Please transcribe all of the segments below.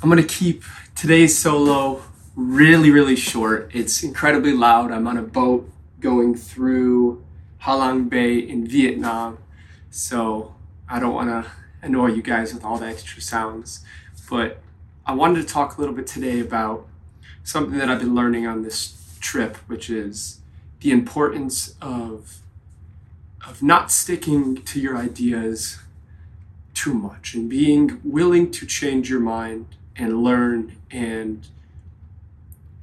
I'm to keep today's solo really, really short. It's incredibly loud. I'm on a boat going through Ha Long Bay in Vietnam. So I don't want to annoy you guys with all the extra sounds. But I wanted to talk a little bit today about something that I've been learning on this trip, which is the importance of, of not sticking to your ideas too much and being willing to change your mind and learn and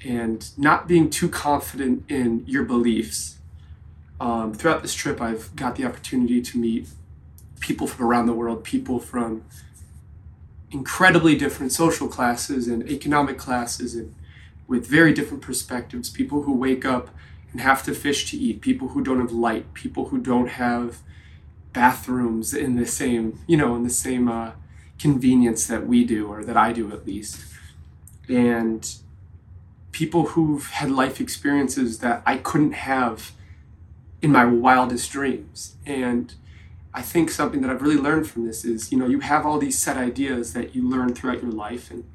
and not being too confident in your beliefs. Um, throughout this trip, I've got the opportunity to meet people from around the world, people from incredibly different social classes and economic classes, and with very different perspectives. People who wake up and have to fish to eat, people who don't have light, people who don't have bathrooms in the same, you know, in the same uh, convenience that we do, or that I do at least. And people who've had life experiences that I couldn't have in my wildest dreams. And I think something that I've really learned from this is, you know, you have all these set ideas that you learn throughout your life, and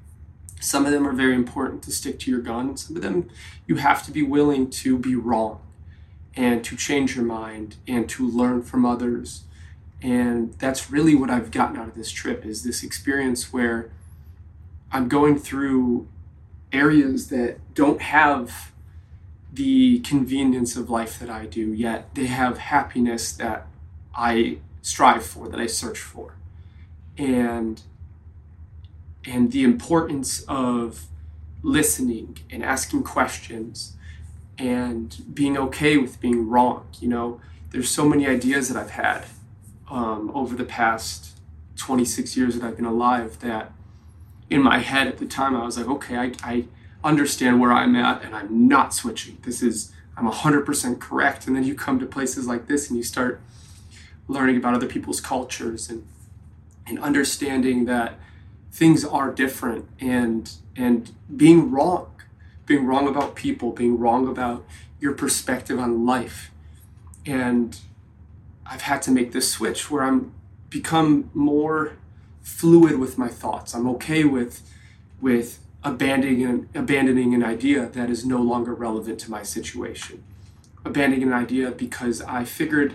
some of them are very important to stick to your gun. Some of them you have to be willing to be wrong and to change your mind and to learn from others and that's really what I've gotten out of this trip is this experience where I'm going through areas that don't have the convenience of life that I do, yet they have happiness that I strive for, that I search for. And and the importance of listening and asking questions and being okay with being wrong. You know, there's so many ideas that I've had um, over the past 26 years that I've been alive that in my head at the time I was like, okay, I, I understand where I'm at and I'm not switching. This is, I'm 100% correct. And then you come to places like this and you start learning about other people's cultures and, and understanding that things are different and, and being wrong, being wrong about people, being wrong about your perspective on life. And I've had to make this switch where I'm become more fluid with my thoughts. I'm okay with with abandoning an, abandoning an idea that is no longer relevant to my situation. Abandoning an idea because I figured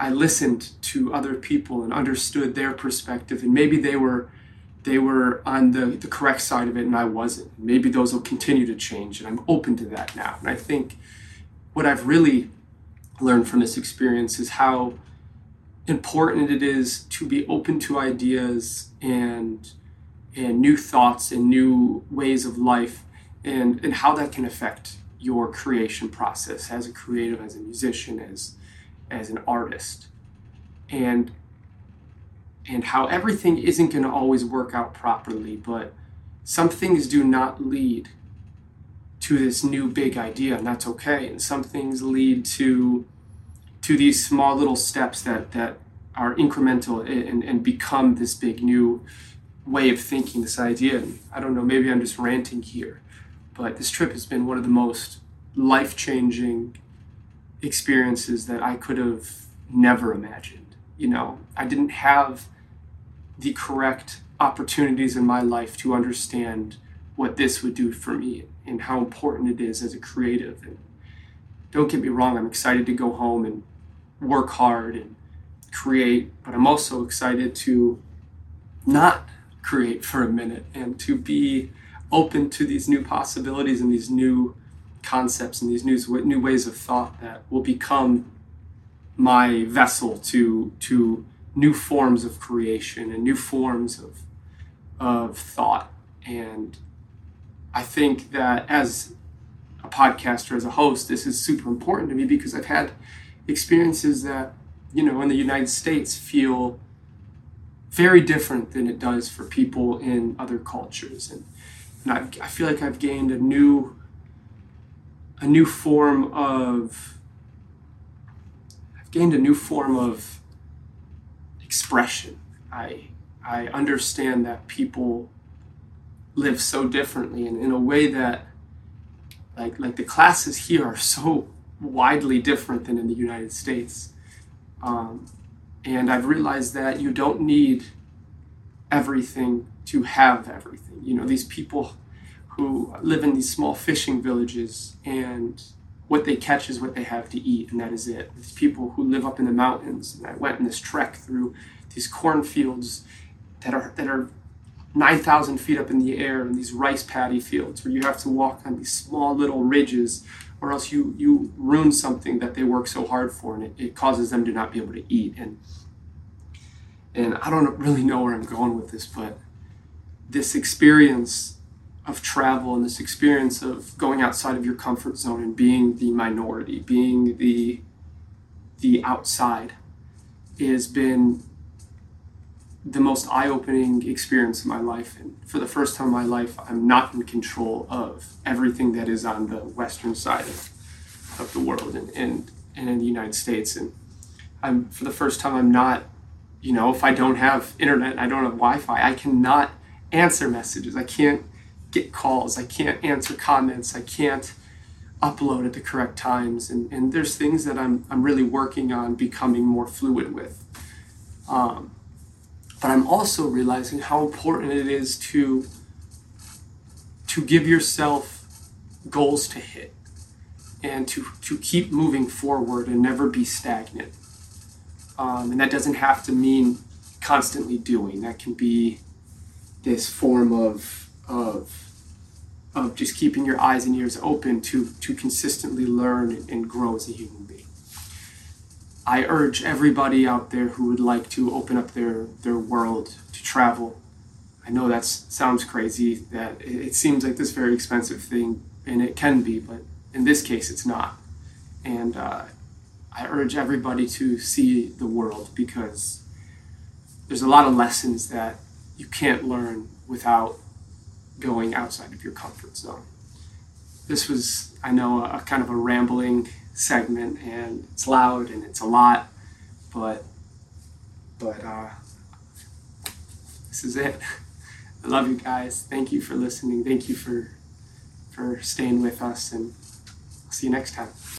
I listened to other people and understood their perspective and maybe they were they were on the, the correct side of it and I wasn't. Maybe those will continue to change and I'm open to that now. And I think what I've really learned from this experience is how important it is to be open to ideas and and new thoughts and new ways of life and and how that can affect your creation process as a creative as a musician as as an artist. And and how everything isn't going to always work out properly but some things do not lead to this new big idea and that's okay. And some things lead to to these small little steps that that are incremental and, and become this big new way of thinking this idea. And i don't know maybe i'm just ranting here but this trip has been one of the most life-changing experiences that i could have never imagined you know? I didn't have the correct opportunities in my life to understand what this would do for me and how important it is as a creative. And don't get me wrong i'm excited to go home and work hard and create, but I'm also excited to not create for a minute and to be open to these new possibilities and these new concepts and these new, new ways of thought that will become my vessel to to new forms of creation and new forms of of thought. And I think that as a podcaster as a host this is super important to me because I've had experiences that you know, in the United States feel very different than it does for people in other cultures. And, and I, I feel like I've gained a new, a new form of, I've gained a new form of expression. I, I understand that people live so differently and in a way that like like the classes here are so widely different than in the United States. Um, and I've realized that you don't need everything to have everything. You know, these people who live in these small fishing villages and what they catch is what they have to eat, and that is it. These people who live up in the mountains, and I went in this trek through these cornfields that are that are 9,000 feet up in the air and these rice paddy fields where you have to walk on these small little ridges or else you, you ruin something that they work so hard for and it, it causes them to not be able to eat. And, and I don't really know where I'm going with this, but this experience of travel and this experience of going outside of your comfort zone and being the minority, being the, the outside has been the most eye-opening experience of my life and for the first time in my life i'm not in control of everything that is on the western side of, of the world and, and, and in the united states. And i'm for the first time i'm not you know if i don't have internet i don't have wi-fi i cannot answer messages. I can't get calls. I can't answer comments. I can't upload at the correct times. And, and there's things that I'm, I'm really working on becoming more fluid with. Um, but I'm also realizing how important it is to to give yourself goals to hit and to to keep moving forward and never be stagnant. Um, and that doesn't have to mean constantly doing. That can be this form of of of just keeping your eyes and ears open to to consistently learn and grow as a human being. I urge everybody out there who would like to open up their, their world to travel. I know that sounds crazy, that it seems like this very expensive thing, and it can be, but in this case, it's not. And uh, I urge everybody to see the world because there's a lot of lessons that you can't learn without going outside of your comfort zone. This was, I know, a, a kind of a rambling segment and it's loud and it's a lot, but but uh, this is it. I love you guys. Thank you for listening. Thank you for for staying with us and I'll see you next time.